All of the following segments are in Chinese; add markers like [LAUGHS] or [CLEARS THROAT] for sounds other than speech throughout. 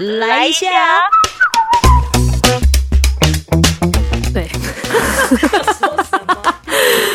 来一下。对，[LAUGHS]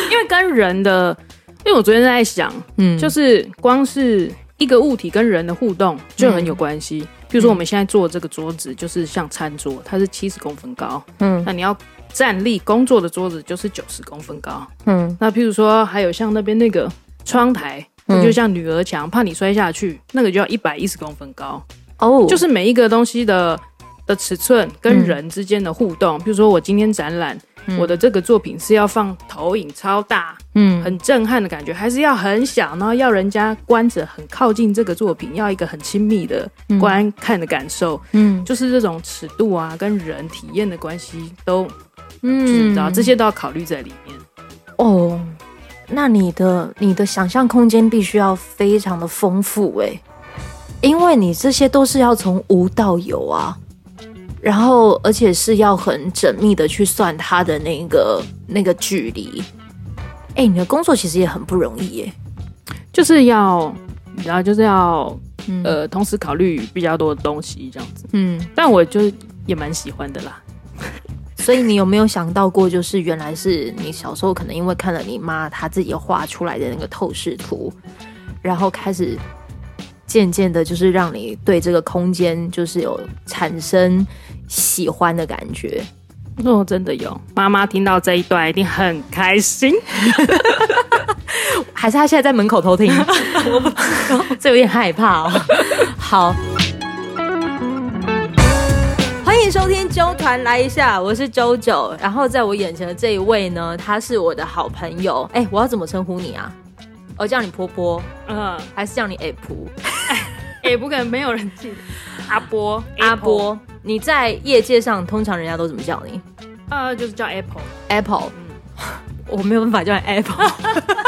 因为跟人的，因为我昨天在想，嗯，就是光是一个物体跟人的互动就很有关系。比如说我们现在做这个桌子，就是像餐桌，它是七十公分高，嗯那你要站立工作的桌子就是九十公分高。嗯那譬如说还有像那边那个窗台，嗯就像女儿墙，怕你摔下去，那个就要一百一十公分高。哦，就是每一个东西的的尺寸跟人之间的互动，比如说我今天展览，我的这个作品是要放投影超大，嗯。很震撼的感觉，还是要很小，然后要人家观者很靠近这个作品，要一个很亲密的观看的感受，嗯。就是这种尺度啊，跟人体验的关系都，就是嗯你知道这些都要考虑在里面。哦，那你的你的想象空间必须要非常的丰富诶，因为你这些都是要从无到有啊，然后而且是要很缜密的去算它的那个那个距离。哎，你的工作其实也很不容易耶。就是要，然后，就是要嗯呃，同时考虑比较多的东西这样子。嗯，但我就也蛮喜欢的啦。[LAUGHS] 所以你有没有想到过，就是原来是你小时候可能因为看了你妈她自己画出来的那个透视图，然后开始渐渐的，就是让你对这个空间就是有产生喜欢的感觉。哦，真的有，妈妈听到这一段一定很开心。[LAUGHS] 还是他现在在门口偷听？我不知道，这有点害怕哦。好，欢迎收听周团来一下，我是周九。然后在我眼前的这一位呢，他是我的好朋友。哎，我要怎么称呼你啊？我叫你婆婆，嗯，还是叫你 A 婆？也不可能没有人记得 [LAUGHS] 阿波，阿波？你在业界上通常人家都怎么叫你呃，就是叫 Apple。？Apple。[LAUGHS] 我没有办法叫你 Apple。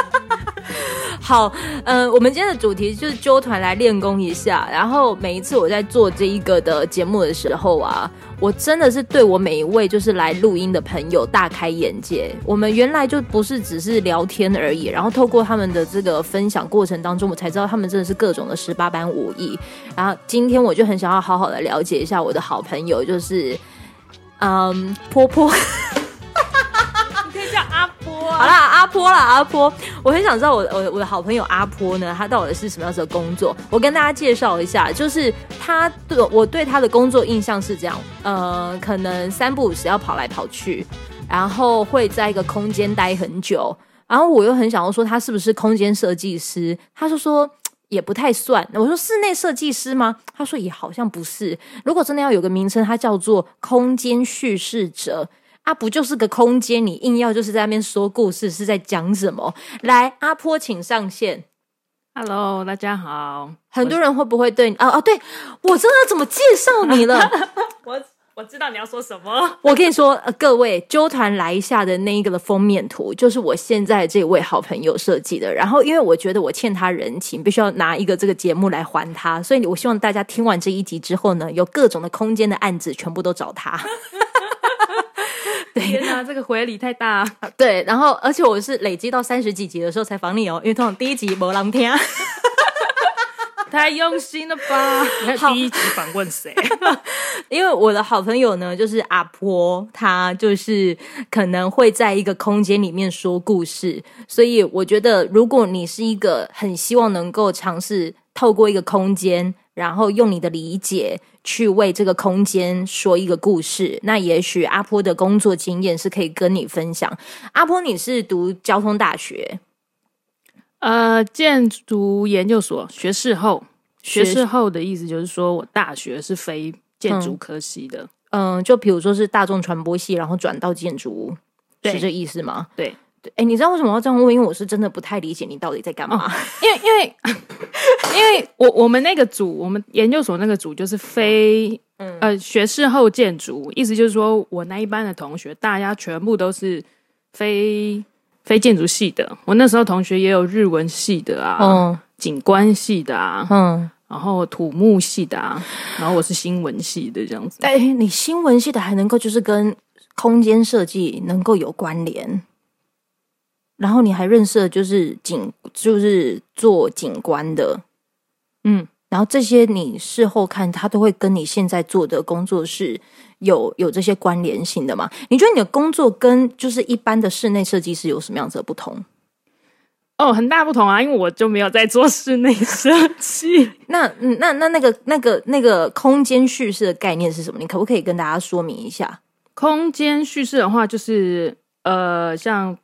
[LAUGHS] 好，嗯、我们今天的主题就是揪团来练功一下。然后每一次我在做这一个的节目的时候啊，我真的是对我每一位就是来录音的朋友大开眼界。我们原来就不是只是聊天而已，然后透过他们的这个分享过程当中，我才知道他们真的是各种的十八般武艺。然后今天我就很想要好好的了解一下我的好朋友，就是嗯婆婆。阿波好啦，阿坡，我很想知道我我我的好朋友阿坡呢，他到底是什么样子的工作？我跟大家介绍一下，就是他对我对他的工作印象是这样，呃，可能三不五时要跑来跑去，然后会在一个空间待很久，然后我又很想要说他是不是空间设计师，他就说。也不太算，我说室内设计师吗？他说也好像不是。如果真的要有个名称，它叫做空间叙事者。啊，不就是个空间？你硬要就是在那边说故事，是在讲什么？来，阿坡，请上线。Hello，大家好。很多人会不会对你？哦哦，对我真的要怎么介绍你了？[LAUGHS] 我我知道你要说什么。我跟你说，呃、各位纠团来一下的那一个的封面图，就是我现在这位好朋友设计的。然后，因为我觉得我欠他人情，必须要拿一个这个节目来还他，所以我希望大家听完这一集之后呢，有各种的空间的案子，全部都找他。[LAUGHS] 天哪，这个回礼太大。[LAUGHS] 对，然后而且我是累积到三十几集的时候才访你哦，因为通常第一集没人听。[LAUGHS] 太用心了吧！[LAUGHS] 你看第一集访问谁？因为我的好朋友呢，就是阿婆，她就是可能会在一个空间里面说故事，所以我觉得，如果你是一个很希望能够尝试透过一个空间，然后用你的理解去为这个空间说一个故事，那也许阿坡的工作经验是可以跟你分享。阿坡，你是读交通大学，呃，建筑研究所学士后，学学士后的意思就是说我大学是非建筑科系的。嗯、就比如说是大众传播系，然后转到建筑，对。是这意思吗？对，对，哎，你知道为什么要这样问？因为我是真的不太理解你到底在干嘛。因为因为因为我我们那个组，我们研究所那个组就是非嗯呃学士后建筑，意思就是说我那一班的同学，大家全部都是非非建筑系的。我那时候同学也有日文系的啊，嗯景观系的啊，嗯，然后土木系的啊，然后我是新闻系的这样子。哎，你新闻系的还能够就是跟空间设计能够有关联，然后你还认识了就是景，就是做景观的，嗯，然后这些你事后看，它都会跟你现在做的工作是有有这些关联性的嘛？你觉得你的工作跟就是一般的室内设计师有什么样子的不同？哦，很大不同啊，因为我就没有在做室内设计。[LAUGHS] 那嗯那那那个那个那个空间叙事的概念是什么？你可不可以跟大家说明一下？空间叙事的话，就是呃，像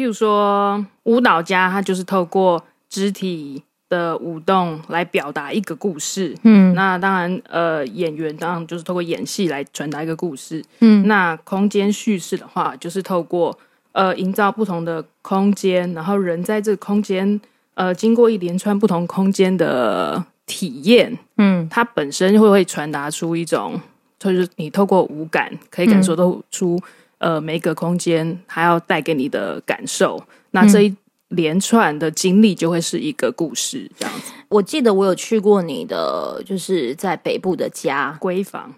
譬如说舞蹈家，他就是透过肢体的舞动来表达一个故事。嗯。那当然，呃，演员当然就是透过演戏来传达一个故事。嗯。那空间叙事的话，就是透过呃营造不同的空间，然后人在这个空间呃经过一连串不同空间的体验，嗯。它本身会会传达出一种，就是你透过五感可以感受到出，呃每一个空间还要带给你的感受。那这一连串的经历就会是一个故事，这样子。我记得我有去过你的，就是在北部的家闺房，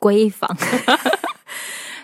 闺房。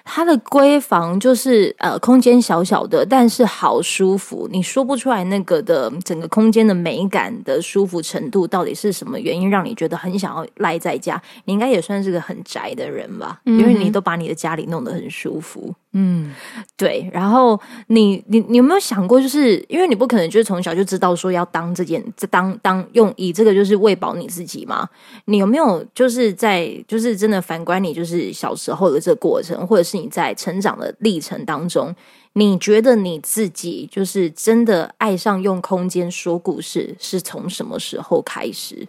它的闺房就是呃，空间小小的，但是好舒服。你说不出来那个的整个空间的美感的舒服程度到底是什么原因让你觉得很想要赖在家？你应该也算是个很宅的人吧，因为你都把你的家里弄得很舒服。嗯，对，然后你你你有没有想过，就是因为你不可能就是从小就知道说要当这件，这当当用以这个就是喂饱你自己嘛？你有没有就是在就是真的反观你就是小时候的这个过程，或者是你在成长的历程当中，你觉得你自己就是真的爱上用空间说故事，是从什么时候开始？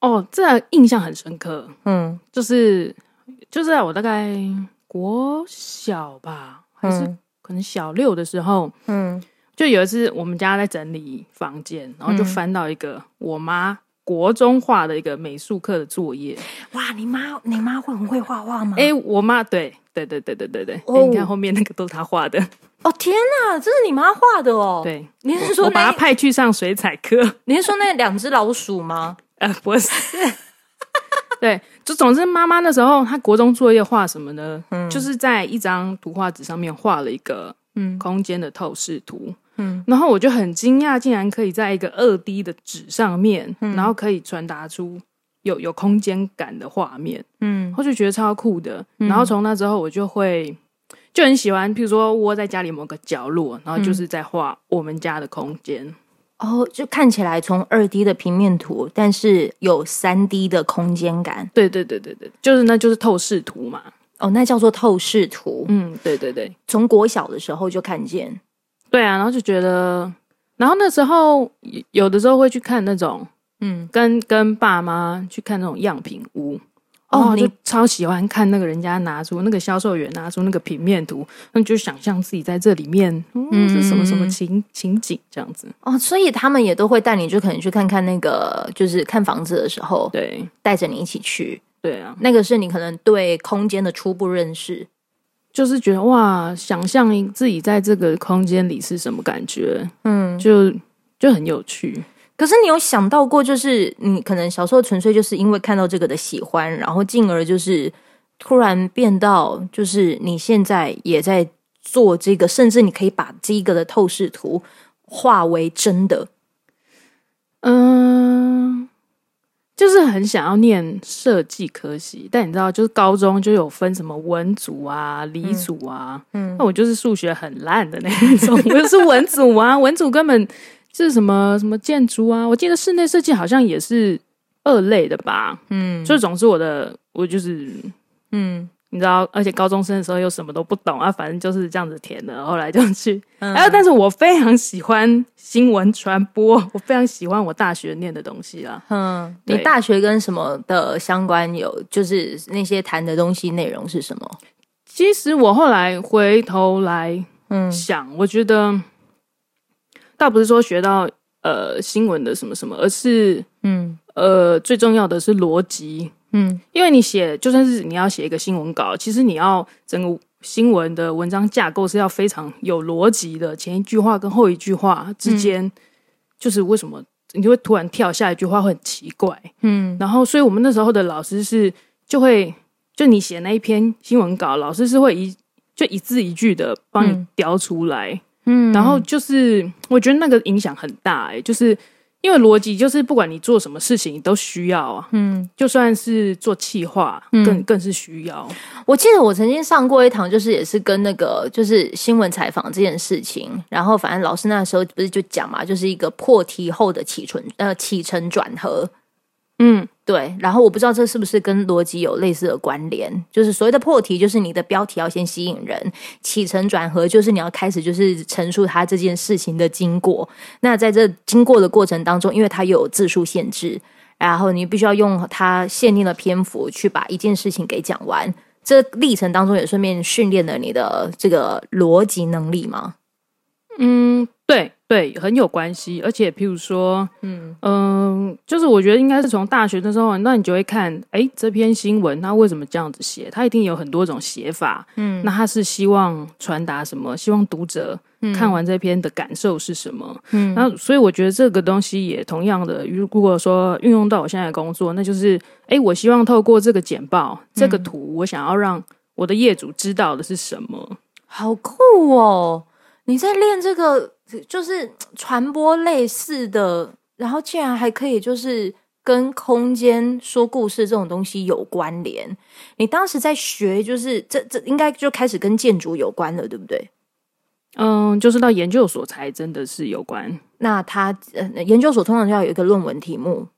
哦，这印象很深刻，嗯就是就在我大概国小吧，还是嗯可能小六的时候，嗯就有一次我们家在整理房间，然后就嗯翻到一个我妈国中画的一个美术课的作业。哇，你妈你妈会很会画画吗？哎、我妈对对对对对对对，你看后面那个都是她画的。哦天哪，这是你妈画的哦？，对，你是说我把她派去上水彩课。你是说那两只老鼠吗？呃，不是。[LAUGHS] 对，就总之，妈妈那时候她国中作业画什么呢？嗯就是在一张图画纸上面画了一个嗯空间的透视图。嗯然后我就很惊讶，竟然可以在一个二 D 的纸上面，嗯然后可以传达出有有空间感的画面，嗯我就觉得超酷的。然后从那之后，我就会就很喜欢，譬如说窝在家里某个角落，然后就是在画我们家的空间。哦，就看起来从二 D 的平面图，但是有三 D 的空间感。对对对对对，就是那就是透视图嘛。哦，那叫做透视图。嗯，对对对。从国小的时候就看见。对啊，然后就觉得，然后那时候有有的时候会去看那种嗯，跟跟爸妈去看那种样品屋。哦就超喜欢看那个人家拿出那个销售员拿出那个平面图，那就想象自己在这里面，嗯，是什么什么情情景这样子。哦，所以他们也都会带你，就可能去看看那个，就是看房子的时候，对带着你一起去。对啊，那个是你可能对空间的初步认识。就是觉得哇，想象自己在这个空间里是什么感觉，嗯，就就很有趣。可是你有想到过，就是你可能小时候纯粹就是因为看到这个的喜欢，然后进而就是突然变到，就是你现在也在做这个，甚至你可以把这个的透视图化为真的。嗯，就是很想要念设计科系，但你知道，就是高中就有分什么文组啊、理组啊，嗯那我就是数学很烂的那一种，我就是文组啊，文组根本就是什么什么建筑啊，我记得室内设计好像也是二类的吧，嗯所以总之我的我就是嗯你知道，而且高中生的时候又什么都不懂啊，反正就是这样子填的。后来就去，嗯还有，但是我非常喜欢新闻传播，我非常喜欢我大学念的东西啊。嗯，你大学跟什么的相关有，就是那些谈的东西内容是什么？其实我后来回头来嗯想，我觉得倒不是说学到呃新闻的什么什么，而是嗯呃最重要的是逻辑。嗯因为你写就算是你要写一个新闻稿，其实你要整个新闻的文章架构是要非常有逻辑的，前一句话跟后一句话之间，就是为什么你就会突然跳下一句话会很奇怪。嗯然后，所以我们那时候的老师是就会就你写那一篇新闻稿，老师是会一就一字一句的帮你雕出来。嗯然后就是我觉得那个影响很大、欸，就是因为逻辑就是不管你做什么事情，你都需要啊。嗯，就算是做企划，更更是需要。我记得我曾经上过一堂，就是也是跟那个就是新闻采访这件事情，然后反正老师那时候不是就讲嘛，就是一个破题后的起承呃起承转合。嗯，对。然后我不知道这是不是跟逻辑有类似的关联，就是所谓的破题，就是你的标题要先吸引人；起承转合，就是你要开始就是陈述他这件事情的经过。那在这经过的过程当中，因为它有字数限制，然后你必须要用它限定的篇幅去把一件事情给讲完。这历程当中也顺便训练了你的这个逻辑能力吗？嗯，对。对，很有关系，而且譬如说，嗯嗯，就是我觉得应该是从大学的时候，那你就会看，哎，这篇新闻它为什么这样子写？它一定有很多种写法，嗯，那他是希望传达什么？希望读者看完这篇的感受是什么？嗯，那所以我觉得这个东西也同样的，如果说运用到我现在的工作，那就是，哎，我希望透过这个简报、这个图，我想要让我的业主知道的是什么？好酷哦！你在练这个。就是传播类似的，然后竟然还可以就是跟空间说故事这种东西有关联。你当时在学，就是这这应该就开始跟建筑有关了，对不对？嗯，就是到研究所才真的是有关。那他呃，研究所通常就要有一个论文题目，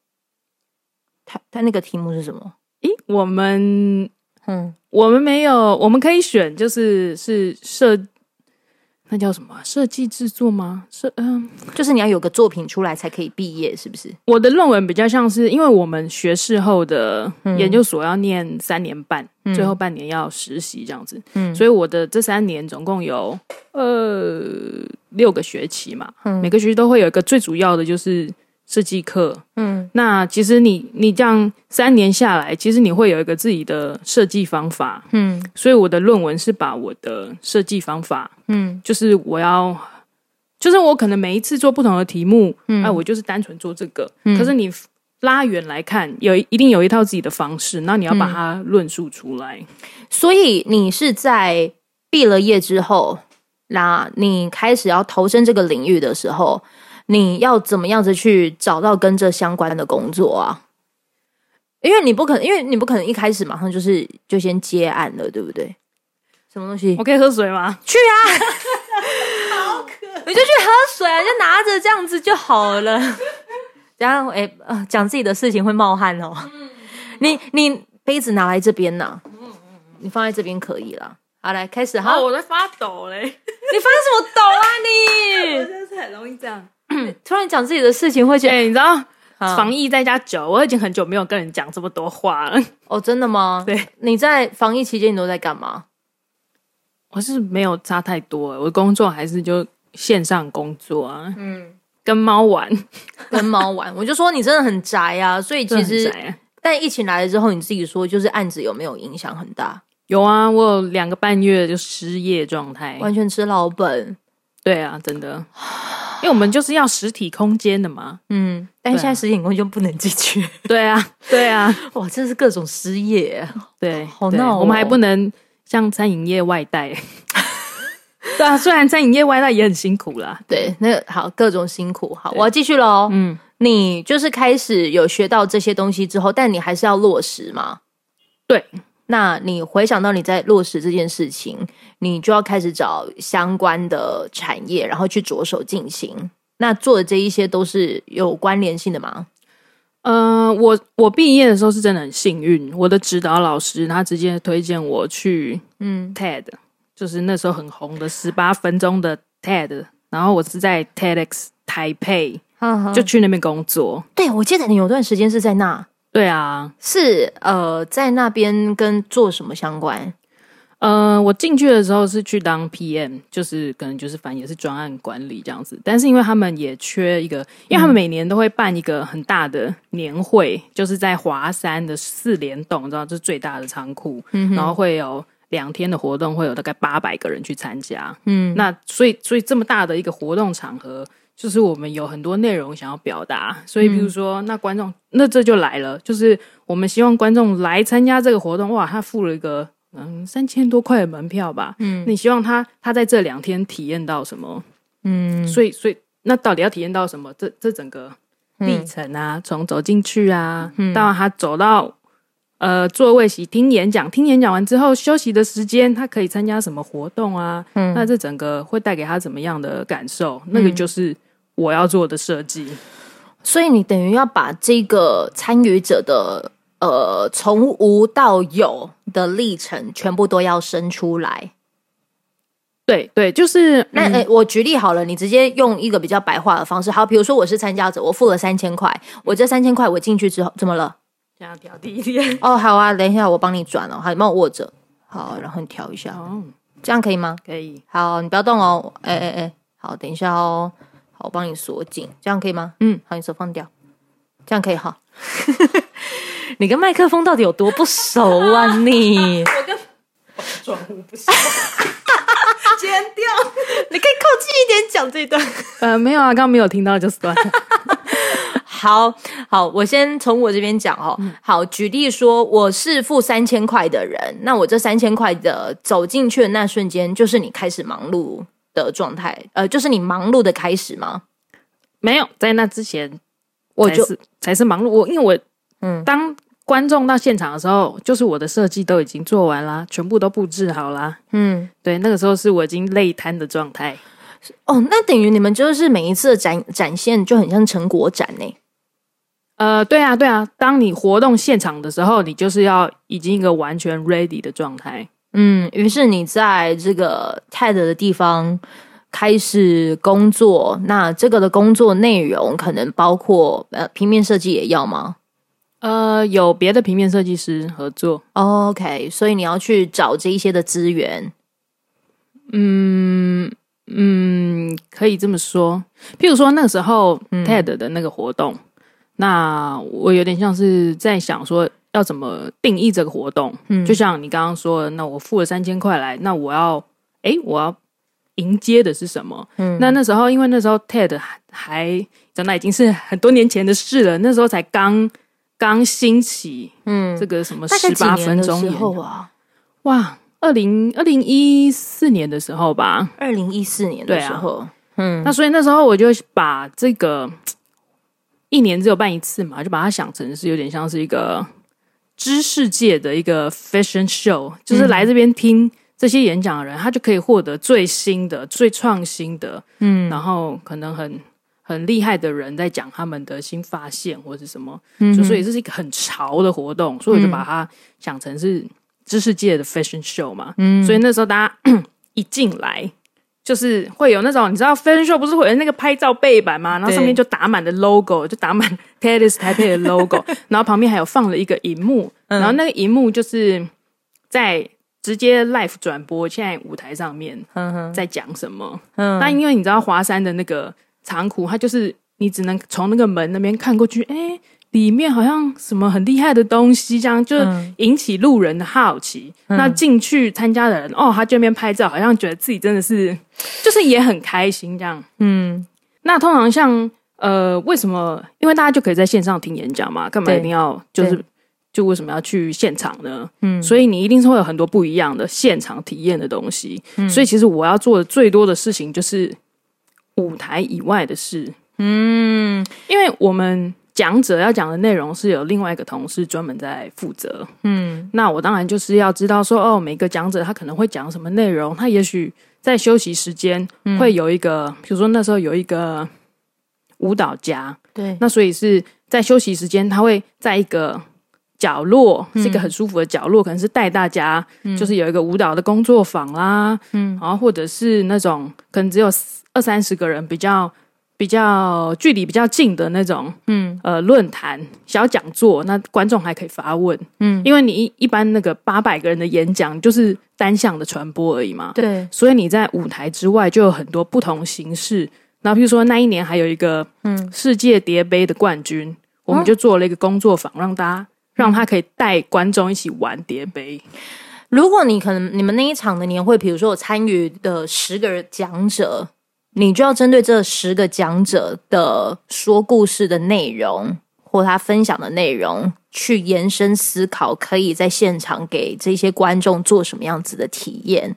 他他那个题目是什么？咦，我们嗯，我们没有，我们可以选，就是是设。那叫什么设计制作吗？是嗯，就是你要有个作品出来才可以毕业，是不是？我的论文比较像是，因为我们学士后的研究所要念三年半，最后半年要实习这样子，嗯，所以我的这三年总共有呃六个学期嘛，每个学期都会有一个最主要的就是。设计课，嗯，那其实你你这样三年下来，其实你会有一个自己的设计方法，嗯，所以我的论文是把我的设计方法，嗯，就是我要，就是我可能每一次做不同的题目，嗯，哎，我就是单纯做这个，可是你拉远来看，有一定有一套自己的方式，那你要把它论述出来。所以你是在毕了业之后，那你开始要投身这个领域的时候。你要怎么样子去找到跟这相关的工作啊？因为你不可能，因为你不可能一开始马上就是就先接案了，对不对？什么东西？我可以喝水吗？去啊！好渴，你就去喝水啊，就拿着这样子就好了。然后哎，讲自己的事情会冒汗哦。你你杯子拿来这边呢？你放在这边可以了。好，来开始哈。我在发抖嘞！你发什么抖啊你？[LAUGHS] 我真的是很容易这样。[CLEARS THROAT] 突然讲自己的事情会觉得，你知道，防疫在家久，我已经很久没有跟人讲这么多话了。[LAUGHS] 哦，真的吗？对，你在防疫期间你都在干嘛？我是没有差太多，我的工作还是就线上工作啊。嗯，跟猫玩，跟猫玩，[LAUGHS] 我就说你真的很宅啊。所以其实，但疫情来了之后，你自己说，就是案子有没有影响很大？有啊，我有两个半月就失业状态，完全吃老本。对啊，真的。[SIGHS] [LAUGHS] 因为我们就是要实体空间的嘛，嗯，但是现在实体空间不能进去。对啊，对啊，[LAUGHS] 哇，真是各种失业，对，好闹。我们还不能像餐饮业外带，[LAUGHS] 对啊，虽然餐饮业外带也很辛苦啦，对，那好，各种辛苦。好，我要继续喽。嗯，你就是开始有学到这些东西之后，但你还是要落实嘛？对。那你回想到你在落实这件事情，你就要开始找相关的产业，然后去着手进行。那做的这一些都是有关联性的吗？嗯，我我毕业的时候是真的很幸运，我的指导老师他直接推荐我去嗯 TED，就是那时候很红的十八分钟的 TED，然后我是在 TEDx 台北，就去那边工作。对，我记得你有段时间是在那。对啊，是呃，在那边跟做什么相关？呃，我进去的时候是去当 PM，就是可能就是反正也是专案管理这样子。但是因为他们也缺一个，因为他们每年都会办一个很大的年会，就是在华山的四联栋，知道这是最大的仓库，然后会有两天的活动，会有大概八百个人去参加。嗯，那所以所以这么大的一个活动场合。就是我们有很多内容想要表达，所以比如说，那观众那这就来了，就是我们希望观众来参加这个活动，哇，他付了一个嗯三千多块的门票吧，嗯，你希望他他在这两天体验到什么？嗯，所以所以那到底要体验到什么？这这整个历程啊，从走进去啊，到他走到呃座位席听演讲，听演讲完之后休息的时间，他可以参加什么活动啊？那这整个会带给他怎么样的感受？那个就是我要做的设计。所以你等于要把这个参与者的呃从无到有的历程全部都要生出来。对对，就是那诶，我举例好了，你直接用一个比较白话的方式。好，比如说我是参加者，我付了三千块，我这三千块我进去之后怎么了？这样调低一点哦。好啊，等一下我帮你转哦，好，你帮我握着，好，然后你调一下，哦，这样可以吗？可以。好，你不要动哦。哎哎哎，好，等一下哦。好，我帮你锁紧，这样可以吗？嗯，好，你手放掉，这样可以哈。[LAUGHS] 你跟麦克风到底有多不熟啊？你 [LAUGHS] 我跟装户不熟。[LAUGHS] 剪掉，你可以靠近一点讲这段。呃，没有啊，刚刚没有听到就算了。好好，我先从我这边讲哦。好，举例说，我是付三千块的人，那我这三千块的走进去的那瞬间，就是你开始忙碌的状态，呃，就是你忙碌的开始吗？没有，在那之前，我就才是忙碌。我因为我嗯，当。观众到现场的时候，就是我的设计都已经做完啦，全部都布置好啦。嗯，对，那个时候是我已经累瘫的状态。哦，那等于你们就是每一次的展展现就很像成果展呢。呃，对啊，对啊，当你活动现场的时候，你就是要已经一个完全 ready 的状态。嗯，于是你在这个 TED 的地方开始工作，那这个的工作内容可能包括呃平面设计也要吗？呃，有别的平面设计师合作，OK，所以你要去找这一些的资源。嗯嗯，可以这么说。譬如说那个时候 TED 的那个活动，那我有点像是在想说要怎么定义这个活动。嗯，就像你刚刚说的，那我付了三千块来，那我要，哎，我要迎接的是什么？嗯，那那时候因为那时候 TED 还，真的已经是很多年前的事了，那时候才刚。刚兴起，嗯，这个什么十八分钟时候啊，哇，二零二零一四年的时候吧，二零一四年的时候，嗯，那所以那时候我就把这个 [TSK] 一年只有办一次嘛，就把它想成是有点像是一个知识界的一个 fashion show，就是来这边听这些演讲的人，他就可以获得最新的、最创新的，嗯，然后可能很。很厉害的人在讲他们的新发现或者什么，就所以这是一个很潮的活动，所以我就把它想成是知识界的 fashion show 嘛。嗯，所以那时候大家 [CLEARS THROAT] 一进来，就是会有那种你知道 fashion show 不是会有那个拍照背板吗？然后上面就打满的 logo，就打满 t e d i s 台北的 logo，[LAUGHS] 然后旁边还有放了一个荧幕，然后那个荧幕就是在直接 live 转播现在舞台上面在讲什么。嗯，那因为你知道华山的那个。仓库，它就是你只能从那个门那边看过去，哎，里面好像什么很厉害的东西，这样就引起路人的好奇。那进去参加的人，哦，他这边拍照，好像觉得自己真的是，就是也很开心这样。嗯，那通常像呃，为什么？因为大家就可以在线上听演讲嘛，干嘛一定要就是就为什么要去现场呢？嗯，所以你一定是会有很多不一样的现场体验的东西。所以其实我要做的最多的事情就是。舞台以外的事，嗯，因为我们讲者要讲的内容是有另外一个同事专门在负责，嗯，那我当然就是要知道说，哦，每个讲者他可能会讲什么内容，他也许在休息时间会有一个，比如说那时候有一个舞蹈家，对，那所以是在休息时间，他会在一个角落，是一个很舒服的角落，可能是带大家，就是有一个舞蹈的工作坊啦，嗯，然后或者是那种可能只有。二三十个人比较比较距离比较近的那种，嗯，呃，论坛小讲座，那观众还可以发问，嗯，因为你一一般那个八百个人的演讲就是单向的传播而已嘛，对，所以你在舞台之外就有很多不同形式。那比如说那一年还有一个，嗯，世界蝶杯的冠军，我们就做了一个工作坊，让大家让他可以带观众一起玩叠杯。如果你可能你们那一场的年会，比如说我参与的十个讲者。你就要针对这十个讲者的说故事的内容或他分享的内容去延伸思考，可以在现场给这些观众做什么样子的体验？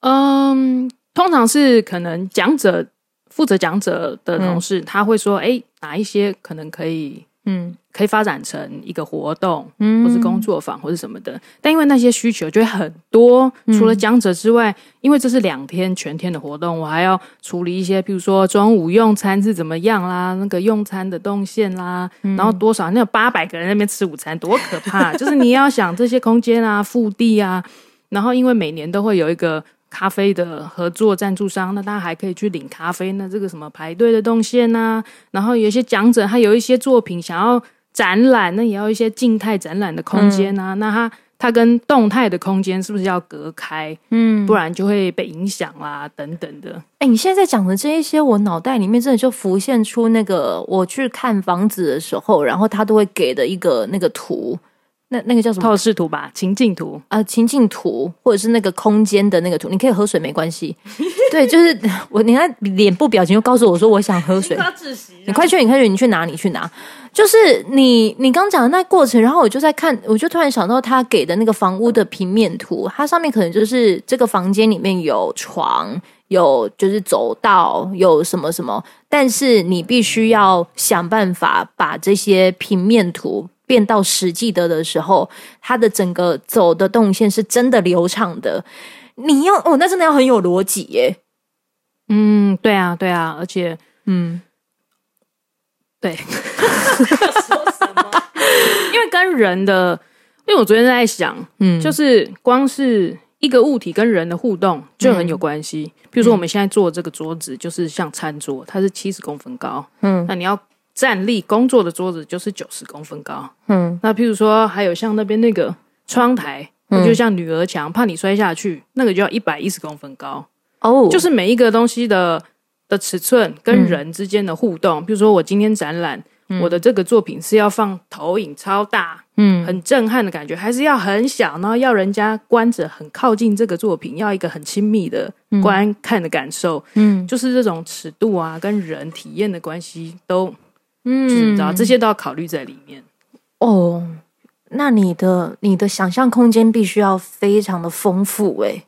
嗯，通常是可能讲者负责讲者的同事，他会说，哎，哪一些可能可以。嗯，可以发展成一个活动，嗯，或是工作坊，或是什么的。但因为那些需求就会很多，除了讲者之外，因为这是两天全天的活动，我还要处理一些，比如说中午用餐是怎么样啦，那个用餐的动线啦，然后多少那有八百个人那边吃午餐，多可怕！就是你要想这些空间啊、腹地啊，然后因为每年都会有一个。咖啡的合作赞助商，那大家还可以去领咖啡。那这个什么排队的动线呐，然后有一些讲者，他有一些作品想要展览，那也要一些静态展览的空间啊。那他他跟动态的空间是不是要隔开？嗯，不然就会被影响啦，等等的。哎，你现在在讲的这一些，我脑袋里面真的就浮现出那个我去看房子的时候，然后他都会给的一个那个图。那那个叫什么透视图吧，情境图啊，情境图或者是那个空间的那个图，你可以喝水没关系。[LAUGHS] 对，就是我，你看脸部表情就告诉我说我想喝水。你快去，你快去，你去拿，你去拿。就是你你刚讲的那过程，然后我就在看，我就突然想到他给的那个房屋的平面图，它上面可能就是这个房间里面有床，有就是走道，有什么什么，但是你必须要想办法把这些平面图。变到实际的的时候，它的整个走的动线是真的流畅的。你要哦，那真的要很有逻辑耶。嗯，对啊，对啊，而且，嗯，对。说什么？[LAUGHS] 因为跟人的，因为我昨天在想，嗯，就是光是一个物体跟人的互动就很有关系。比如说，我们现在坐这个桌子，就是像餐桌，它是七十公分高，嗯，那你要。站立工作的桌子就是九十公分高，嗯，那譬如说还有像那边那个窗台，嗯。就像女儿墙，怕你摔下去，那个就要一百一十公分高。哦。就是每一个东西的的尺寸跟人之间的互动，譬如说我今天展览，我的这个作品是要放投影超大，嗯，很震撼的感觉，还是要很小，然后要人家观者很靠近这个作品，要一个很亲密的观看的感受，嗯，就是这种尺度啊，跟人体验的关系都。嗯，知道这些都要考虑在里面哦。那你的你的想象空间必须要非常的丰富诶，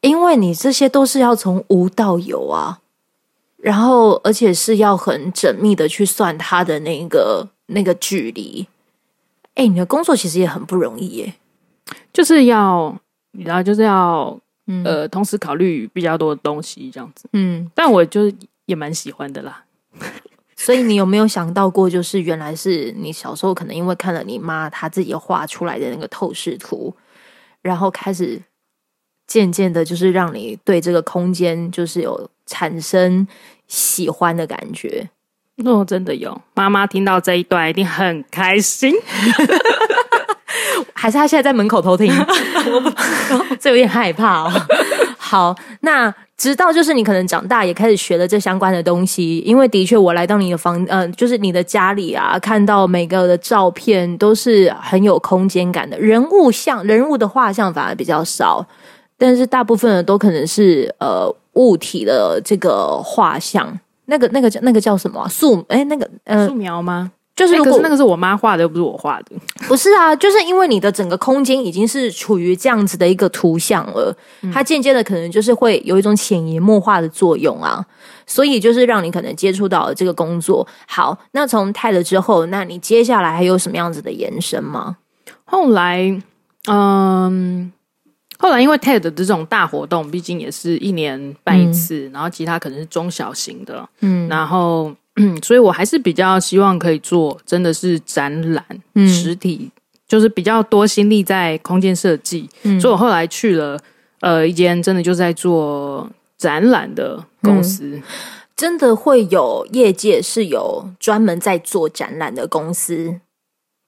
因为你这些都是要从无到有啊，然后而且是要很缜密的去算它的那个那个距离。哎，你的工作其实也很不容易耶，就是要你知道，就是要呃，同时考虑比较多的东西这样子。嗯，但我就也蛮喜欢的啦。所以你有没有想到过，就是原来是你小时候可能因为看了你妈她自己画出来的那个透视图，然后开始渐渐的，就是让你对这个空间就是有产生喜欢的感觉。哦，真的有，妈妈听到这一段一定很开心。[LAUGHS] 还是他现在在门口偷听？[LAUGHS] [LAUGHS] 这有点害怕哦。好，那。直到就是你可能长大也开始学了这相关的东西，因为的确我来到你的房，呃，就是你的家里啊，看到每个的照片都是很有空间感的，人物像人物的画像反而比较少，但是大部分的都可能是呃物体的这个画像，那个那个叫那个叫什么素？哎，那个呃素描吗？就是，可是那个是我妈画的，又不是我画的。不是啊，就是因为你的整个空间已经是处于这样子的一个图像了，它间接的可能就是会有一种潜移默化的作用啊，所以就是让你可能接触到这个工作。好，那从泰了之后，那你接下来还有什么样子的延伸吗？后来，嗯，后来因为 TED 的这种大活动，毕竟也是一年办一次，然后其他可能是中小型的，嗯，然后。嗯，[CLEARS THROAT] 所以我还是比较希望可以做，真的是展览实体，就是比较多心力在空间设计。所以我后来去了呃一间真的就在做展览的公司，真的会有业界是有专门在做展览的公司，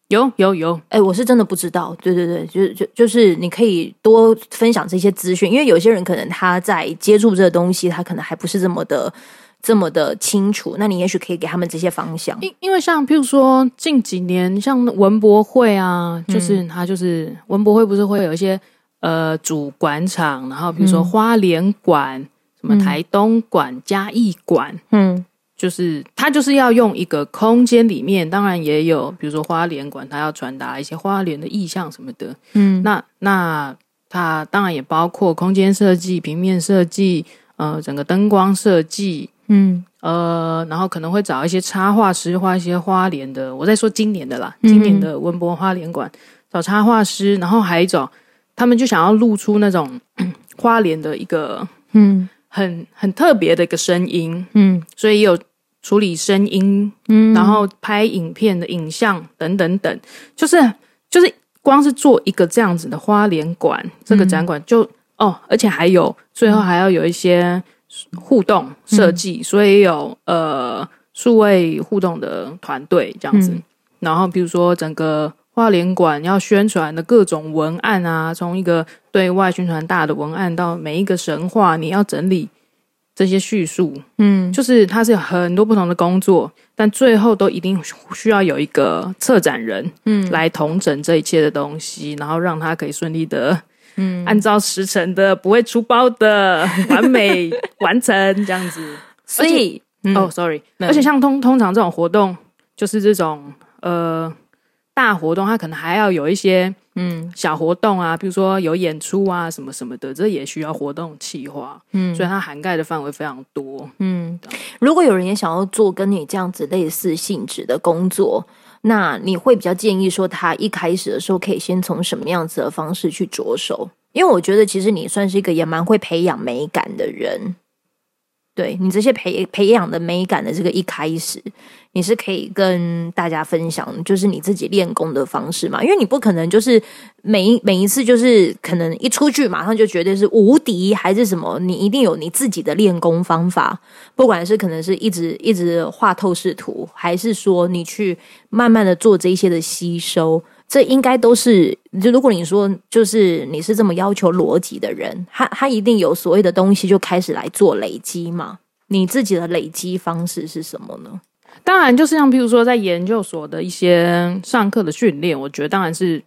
有有有，哎，我是真的不知道，对对对，就就就是你可以多分享这些资讯，因为有些人可能他在接触这个东西，他可能还不是这么的。这么的清楚，那你也许可以给他们这些方向。因因为像譬如说近几年像文博会啊，就是他就是文博会不是会有一些呃主馆场，然后比如说花莲馆、什么台东馆、嘉义馆，嗯，就是他就是要用一个空间里面，当然也有比如说花莲馆，他要传达一些花莲的意象什么的，嗯，那那它当然也包括空间设计、平面设计，呃，整个灯光设计。嗯。呃，然后可能会找一些插画师画一些花莲的。我在说今年的啦，今年的文博花莲馆找插画师，然后还找他们就想要露出那种 [CLEARS THROAT] 花莲的一个嗯。很很特别的一个声音，嗯。所以也有处理声音，嗯。然后拍影片的影像等等等，就是就是光是做一个这样子的花莲馆这个展馆就、哦，而且还有最后还要有一些互动设计，所以有呃数位互动的团队这样子，嗯。然后比如说整个。花莲馆要宣传的各种文案啊，从一个对外宣传大的文案到每一个神话，你要整理这些叙述，嗯。就是它是有很多不同的工作，但最后都一定需要有一个策展人嗯。来统整这一切的东西，然后让它可以顺利的嗯，按照时辰的不会出包的完美完成这样子。[LAUGHS] 所以哦、s o r r y 嗯。而且像通通常这种活动，就是这种呃大活动，它可能还要有一些嗯。小活动啊，比如说有演出啊什么什么的，这也需要活动企划，嗯。所以它涵盖的范围非常多。嗯，如果有人也想要做跟你这样子类似性质的工作，那你会比较建议说，他一开始的时候可以先从什么样子的方式去着手？因为我觉得其实你算是一个也蛮会培养美感的人，对你这些培培养的美感的这个一开始，你是可以跟大家分享，就是你自己练功的方式嘛？因为你不可能就是每一每一次就是可能一出去马上就绝对是无敌还是什么，你一定有你自己的练功方法，不管是可能是一直一直画透视图，还是说你去慢慢的做这一些的吸收。这应该都是，就如果你说就是你是这么要求逻辑的人，他他一定有所谓的东西就开始来做累积嘛。你自己的累积方式是什么呢？当然，就是像譬如说在研究所的一些上课的训练，我觉得当然是，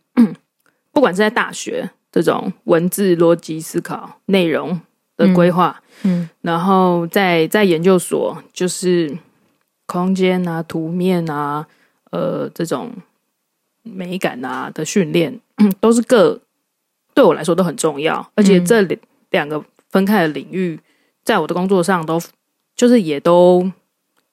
[CLEARS THROAT] 不管是在大学这种文字逻辑思考内容的规划，嗯然后在在研究所就是空间啊、图面啊、呃这种美感啊的训练，[CLEARS THROAT] 都是各对我来说都很重要，而且这两两个分开的领域，在我的工作上都就是也都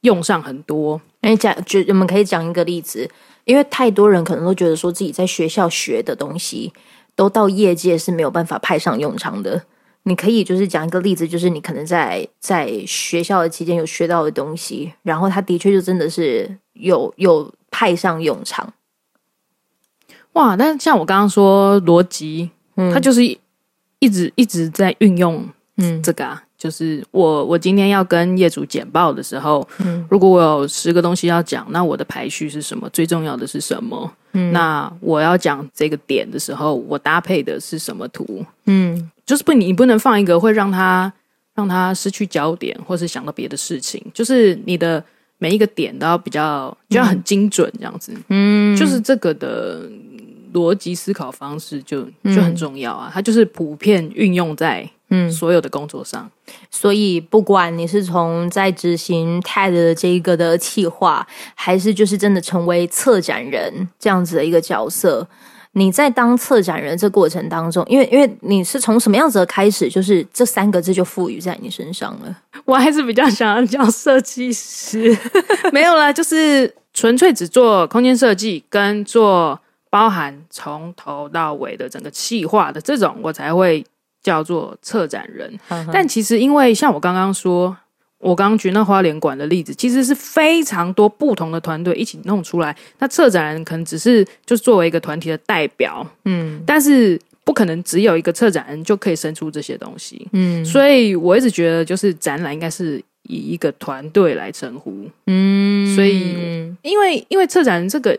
用上很多。哎，讲就我们可以讲一个例子，因为太多人可能都觉得说自己在学校学的东西，都到业界是没有办法派上用场的。你可以就是讲一个例子，就是你可能在在学校的期间有学到的东西，然后他的确就真的是有有派上用场。哇！但像我刚刚说逻辑，嗯它就是一直一直在运用嗯这个啊。就是我我今天要跟业主简报的时候，嗯如果我有十个东西要讲，那我的排序是什么？最重要的是什么？嗯那我要讲这个点的时候，我搭配的是什么图？嗯就是不，你不能放一个会让他让他失去焦点，或是想到别的事情。就是你的每一个点都要比较，就要很精准，这样子。嗯，就是这个的逻辑思考方式就就很重要啊，它就是普遍运用在嗯所有的工作上。所以，不管你是从在执行 TED 的这一个的企划，还是就是真的成为策展人这样子的一个角色，你在当策展人这过程当中，因为因为你是从什么样子的开始，就是这三个字就赋予在你身上了。我还是比较想要叫设计师，[LAUGHS] 没有啦，就是纯粹只做空间设计跟做包含从头到尾的整个企划的这种，我才会叫做策展人。但其实，因为像我刚刚说，我刚刚举那花莲馆的例子，其实是非常多不同的团队一起弄出来。那策展人可能只是就是作为一个团体的代表，嗯但是不可能只有一个策展人就可以生出这些东西。嗯所以我一直觉得，就是展览应该是以一个团队来称呼，嗯所以因为因为策展人这个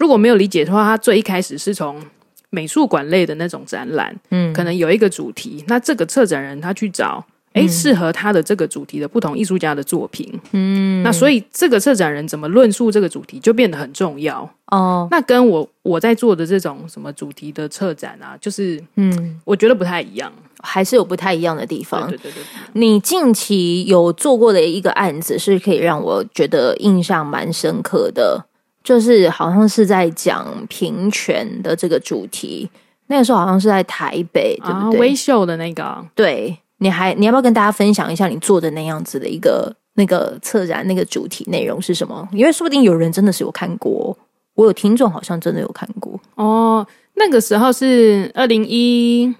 如果没有理解的话，他最一开始是从美术馆类的那种展览，嗯可能有一个主题，那这个策展人他去找。诶，适合他的这个主题的不同艺术家的作品，嗯那所以这个策展人怎么论述这个主题就变得很重要。哦那跟我我在做的这种什么主题的策展啊，就是嗯，我觉得不太一样。还是有不太一样的地对方。对对对对。你近期有做过的一个案子，是可以让我觉得印象蛮深刻的，就是好像是在讲平权的这个主题。那个时候好像是在台北，对啊，不对？微秀的那个啊，对，你还你要不要跟大家分享一下你做的那样子的一个那那个策展那个主题内容是什么？因为说不定有人真的是有看过，我有听众好像真的有看过。哦，那个时候是二零一，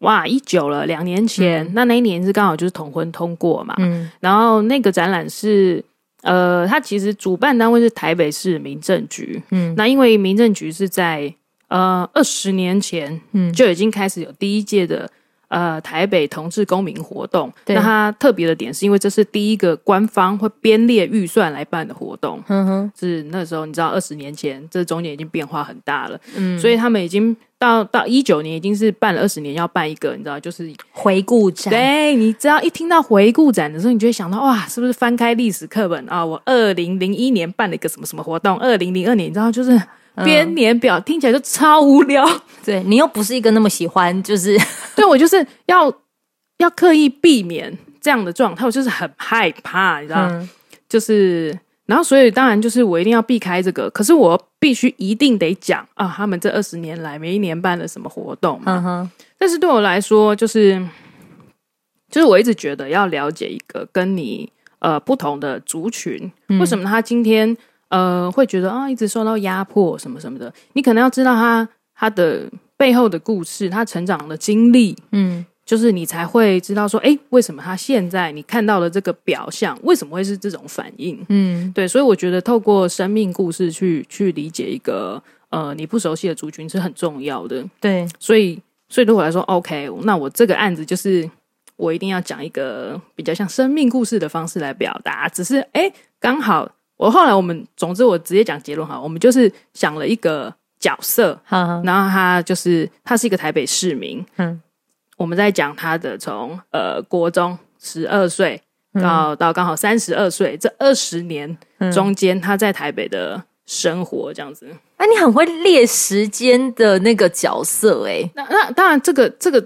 哇，一九了，两年前。那那一年是刚好就是同婚通过嘛。嗯然后那个展览是，呃，它其实主办单位是台北市民政局。嗯那因为民政局是在呃二十年前嗯就已经开始有第一届的呃台北同志公民活动。那它特别的点是因为这是第一个官方会编列预算来办的活动。嗯哼，是那时候你知道，二十年前这中间已经变化很大了，嗯，所以他们已经到到一九年已经是办了二十年，要办一个，你知道，就是回顾展，对你只要一听到回顾展的时候，你就会想到哇，是不是翻开历史课本啊？我二零零一年办了一个什么什么活动，二零零二年，你知道就是编年表，听起来就超无聊。[LAUGHS] 对你又不是一个那么喜欢，就是 [LAUGHS] 对我就是要要刻意避免这样的状态，我就是很害怕，你知道。嗯就是，然后所以当然就是我一定要避开这个，可是我必须一定得讲啊，他们这二十年来每一年办了什么活动嘛。嗯哼，但是对我来说，就是就是我一直觉得要了解一个跟你呃不同的族群，为什么他今天呃会觉得啊一直受到压迫什么什么的，你可能要知道他他的背后的故事，他成长的经历，嗯就是你才会知道说，哎，为什么他现在你看到的这个表象，为什么会是这种反应？嗯对，所以我觉得透过生命故事去去理解一个呃你不熟悉的族群是很重要的。对，所以，所以对我来说，OK，那我这个案子就是我一定要讲一个比较像生命故事的方式来表达。只是哎，刚好我后来我们，总之我直接讲结论哈，我们就是想了一个角色，然后他就是他是一个台北市民，嗯。我们在讲他的从呃国中十二岁到、到刚好三十二岁这二十年嗯。中间，他在台北的生活这样子。啊，你很会列时间的那个角色哎、那那当然，这个这个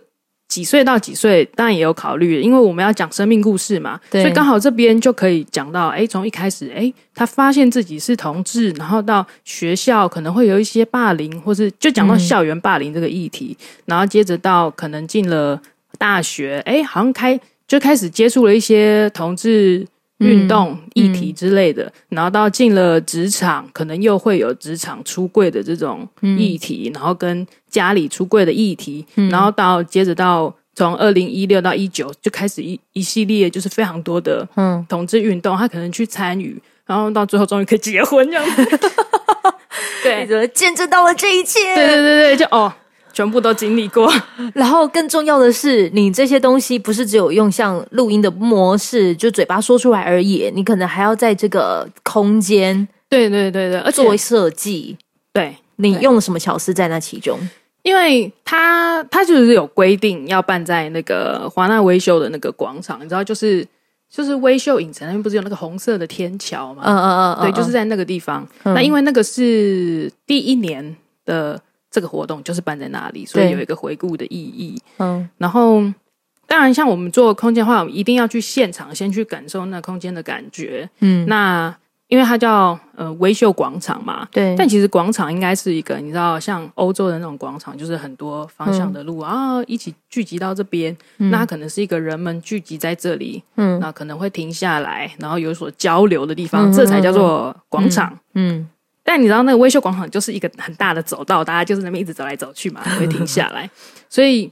几岁到几岁，当然也有考虑，因为我们要讲生命故事嘛，所以刚好这边就可以讲到，哎，从一开始，哎，他发现自己是同志，然后到学校可能会有一些霸凌，或是就讲到校园霸凌这个议题，然后接着到可能进了大学，哎，好像开就开始接触了一些同志。运动议题之类的，然后到进了职场，可能又会有职场出柜的这种议题，然后跟家里出柜的议题，然后到接着到从二零一六到一九就开始一一系列就是非常多的嗯，同志运动，他可能去参与，然后到最后终于可以结婚这样子。[LAUGHS] 你对见证到了这一切？对对对对，就哦，全部都经历过。[LAUGHS] 然后更重要的是，你这些东西不是只有用像录音的模式，就嘴巴说出来而已，你可能还要在这个空间对对对对，而且做设计。对。你用了什么巧思在那其中？因为他他就是有规定要办在那个华纳维修的那个广场，你知道，就是就是微秀影城那边不是有那个红色的天桥吗？嗯嗯嗯，对，就是在那个地方。那因为那个是第一年的这个活动，就是办在那里，所以有一个回顾的意义。嗯。然后，当然像我们做空间的话，我们一定要去现场先去感受那空间的感觉。嗯，那因为它叫呃微秀广场嘛，对，但其实广场应该是一个，你知道，像欧洲的那种广场，就是很多方向的路、啊，一起聚集到这边。那它可能是一个人们聚集在这里，嗯。那可能会停下来，然后有所交流的地方，嗯这才叫做广场。嗯但你知道，那个微秀广场就是一个很大的走道，大家就是那边一直走来走去嘛，不会停下来。所以，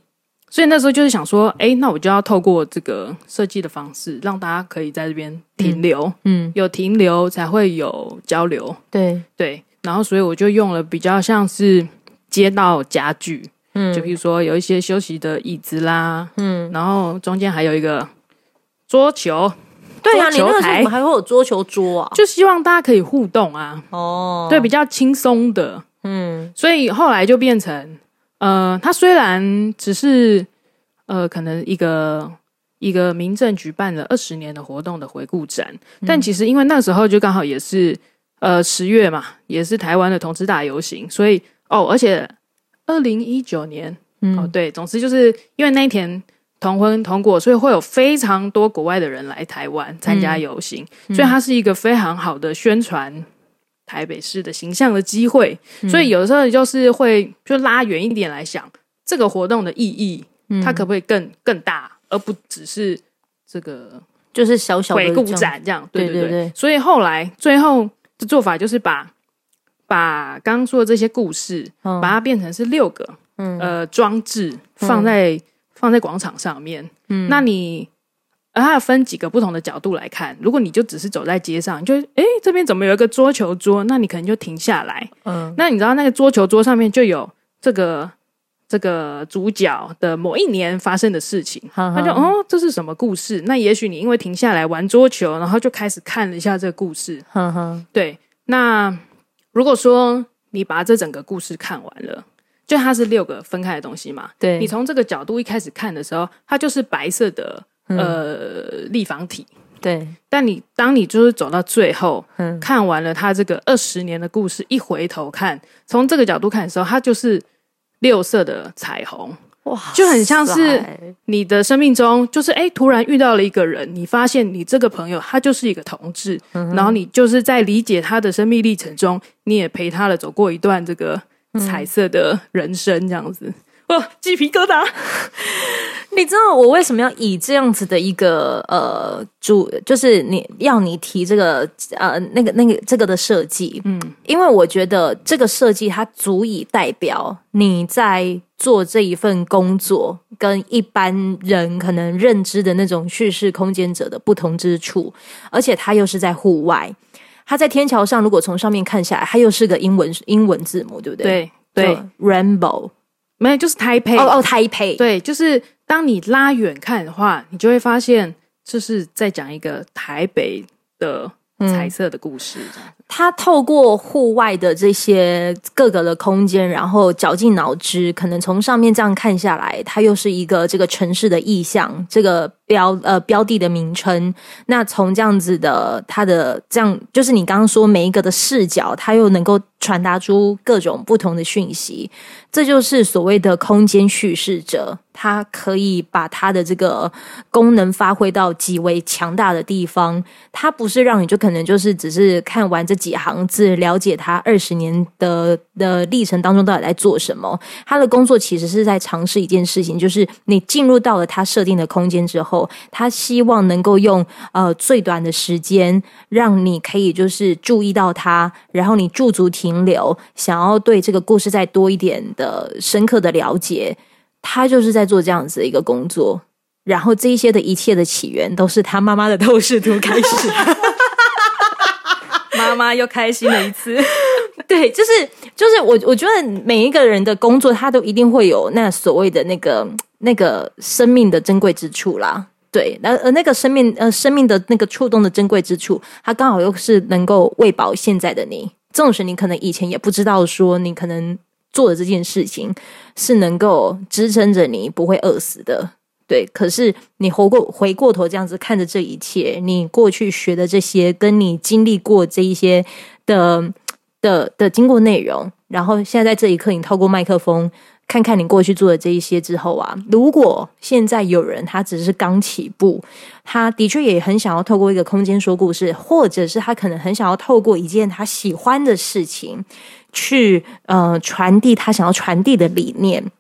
所以那时候就是想说，哎，那我就要透过这个设计的方式，让大家可以在这边停留，嗯，有停留才会有交流。对，对，然后所以我就用了比较像是街道家具，嗯就比如说有一些休息的椅子啦，嗯，然后中间还有一个桌球，对啊，你那个时候台。怎么还会有桌球桌啊？就希望大家可以互动啊，哦，对，比较轻松的，嗯。所以后来就变成，呃，它虽然只是呃可能一个。一个民政举办了二十年的活动的回顾展，但其实因为那时候就刚好也是呃十月嘛，也是台湾的同志大游行，所以哦，而且二零一九年嗯。哦，对，总之就是因为那一天同婚通过，所以会有非常多国外的人来台湾参加游行，所以它是一个非常好的宣传台北市的形象的机会。所以有的时候就是会就拉远一点来想，这个活动的意义，它可不可以更更大，而不只是这个就是小小的回顾，展这样，对对对。对对所以后来最后的做法就是把把刚刚说的这些故事，嗯。把它变成是六个呃装置，放在、放在广场上面。嗯，那你。而它分几个不同的角度来看，如果你就只是走在街上，你就诶这边怎么有一个桌球桌？那你可能就停下来。嗯那你知道那个桌球桌上面就有这个这个主角的某一年发生的事情，哈哈他就哦，这是什么故事？那也许你因为停下来玩桌球，然后就开始看了一下这个故事。哼哼，对，那如果说你把这整个故事看完了，就它是六个分开的东西嘛，对，你从这个角度一开始看的时候，它就是白色的嗯。呃立方体。对，但你当你就是走到最后，嗯。看完了他这个二十年的故事，一回头看，从这个角度看的时候，它就是六色的彩虹。哇，就很像是你的生命中，就是哎，突然遇到了一个人，你发现你这个朋友他就是一个同志，嗯然后你就是在理解他的生命历程中，你也陪他了走过一段这个嗯彩色的人生，这样子。哇，鸡皮疙瘩！[LAUGHS] 你知道我为什么要以这样子的一个呃主，就是你要你提这个呃那个那个这个的设计，嗯，因为我觉得这个设计它足以代表你在做这一份工作跟一般人可能认知的那种叙事空间者的不同之处，而且它又是在户外。它在天桥上，如果从上面看下来，它又是个英文英文字母，对不对？对对，，Rainbow，没有，就是台北。哦哦，台北，对，就是当你拉远看的话，你就会发现，这是在讲一个台北的彩色的故事。他透过户外的这些各个的空间，然后绞尽脑汁，可能从上面这样看下来，它又是一个这个城市的意象，这个标呃标的的名称。那从这样子的它的这样，就是你刚刚说每一个的视角，它又能够传达出各种不同的讯息。这就是所谓的空间叙事者，他可以把他的这个功能发挥到极为强大的地方。他不是让你就可能就是只是看完这几行字，了解他二十年的的历程当中到底在做什么。他的工作其实是在尝试一件事情，就是你进入到了他设定的空间之后，他希望能够用呃最短的时间，让你可以就是注意到他，然后你驻足停留，想要对这个故事再多一点的深刻的了解。他就是在做这样子的一个工作，然后这一些的一切的起源都是他妈妈的 [LAUGHS] 透视图开始。妈妈又开心了一次。[LAUGHS] 对，就是就是我我觉得每一个人的工作，他都一定会有那所谓的那个那个生命的珍贵之处啦。对，那呃那个生命呃生命的那个触动的珍贵之处，它刚好又是能够喂饱现在的你。纵使你可能以前也不知道，说你可能做的这件事情是能够支撑着你不会饿死的。对，可是你回过回过头这样子看着这一切，你过去学的这些，跟你经历过这一些的的的经过内容，然后现在在这一刻，你透过麦克风看看你过去做的这一些之后啊，如果现在有人他只是刚起步，他的确也很想要透过一个空间说故事，或者是他可能很想要透过一件他喜欢的事情去呃传递他想要传递的理念，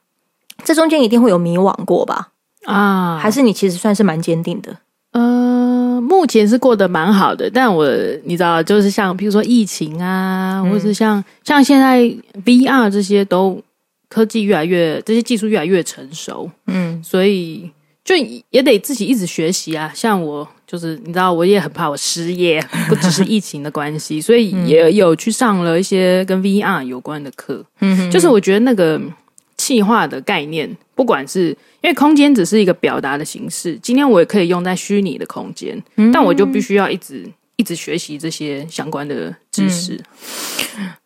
这中间一定会有迷惘过吧？啊，还是你其实算是蛮坚定的？呃，目前是过得蛮好的，但我你知道，就是像比如说疫情啊，或是像像现在 VR 这些都科技越来越，这些技术越来越成熟，嗯所以就也得自己一直学习啊。像我就是你知道，我也很怕我失业，不只是疫情的关系，[LAUGHS] 所以也有去上了一些跟 VR 有关的课。嗯就是我觉得那个气化的概念，不管是因为空间只是一个表达的形式，今天我也可以用在虚拟的空间，但我就必须要一直一直学习这些相关的知识。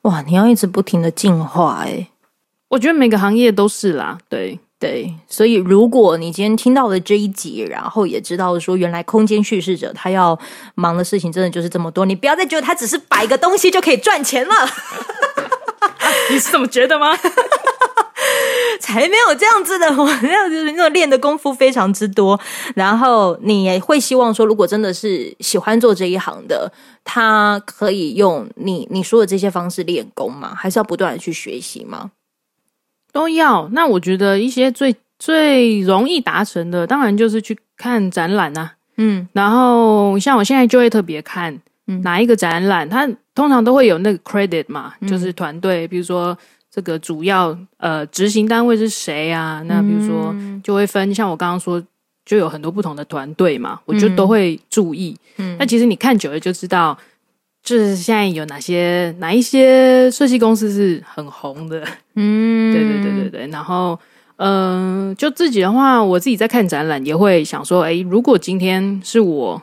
哇，你要一直不停的进化哎、我觉得每个行业都是啦，对，对，所以如果你今天听到了这一集，然后也知道说原来空间叙事者他要忙的事情真的就是这么多，你不要再觉得他只是摆个东西就可以赚钱了，[LAUGHS] 你是怎么觉得吗？[LAUGHS] 才没有这样子的，我那样子那种练的功夫非常之多。然后你也会希望说，如果真的是喜欢做这一行的，他可以用你你说的这些方式练功吗？还是要不断的去学习吗？都要。那我觉得一些最最容易达成的，当然就是去看展览啊。嗯，然后像我现在就会特别看哪一个展览，它通常都会有那个 credit 嘛，就是团队，比如说这个主要呃执行单位是谁啊？那比如说就会分，像我刚刚说，就有很多不同的团队嘛，我就都会注意。嗯，那其实你看久了就知道，就是现在有哪些哪一些设计公司是很红的。嗯，[LAUGHS] 对对对对对，然后。嗯，就自己的话，我自己在看展览也会想说，哎，如果今天是我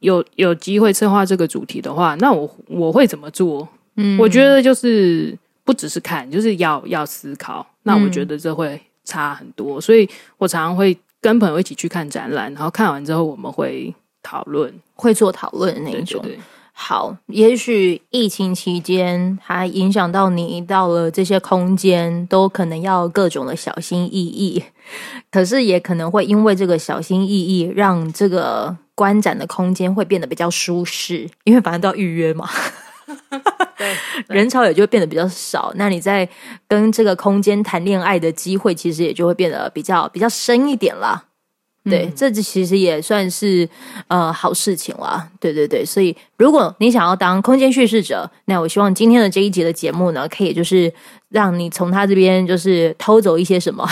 有有机会策划这个主题的话，那我我会怎么做？嗯，我觉得就是不只是看，就是要要思考。那我觉得这会差很多，所以我常常会跟朋友一起去看展览，然后看完之后我们会讨论，会做讨论的那一种。好，也许疫情期间还影响到你到了这些空间，都可能要各种的小心翼翼。可是也可能会因为这个小心翼翼，让这个观展的空间会变得比较舒适，[LAUGHS] 因为反正都要预约嘛。[LAUGHS] [LAUGHS] 对，人潮也就变得比较少。那你在跟这个空间谈恋爱的机会，其实也就会变得比较比较深一点了。对，这其实也算是呃好事情啦。对对对，所以如果你想要当空间叙事者，那我希望今天的这一集的节目呢，可以就是让你从他这边就是偷走一些什么，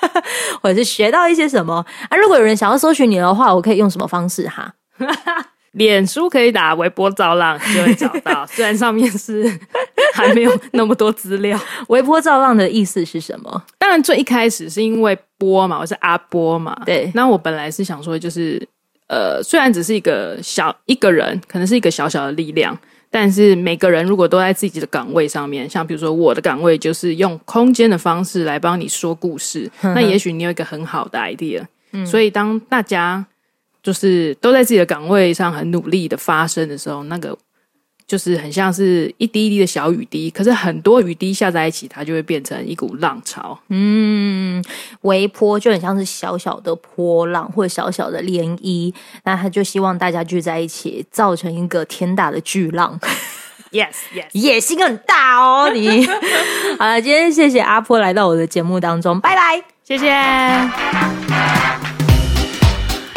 [LAUGHS] 或者是学到一些什么啊。如果有人想要搜寻你的话，我可以用什么方式哈？[LAUGHS] 脸书可以打微波造浪就会找到，[LAUGHS] 虽然上面是还没有那么多资料。微波造浪的意思是什么？当然最一开始是因为波嘛，我是阿波嘛。对，那我本来是想说，就是呃，虽然只是一个小一个人，可能是一个小小的力量，但是每个人如果都在自己的岗位上面，像比如说我的岗位就是用空间的方式来帮你说故事，那也许你有一个很好的 idea。嗯，所以当大家。就是都在自己的岗位上很努力的发生的时候，那个就是很像是一滴一滴的小雨滴，可是很多雨滴下在一起，它就会变成一股浪潮。嗯，微波就很像是小小的波浪或者小小的涟漪，那他就希望大家聚在一起，造成一个天大的巨浪。Yes，Yes，野心很大哦，你。[LAUGHS] 好了，今天谢谢阿波来到我的节目当中，拜拜，谢谢。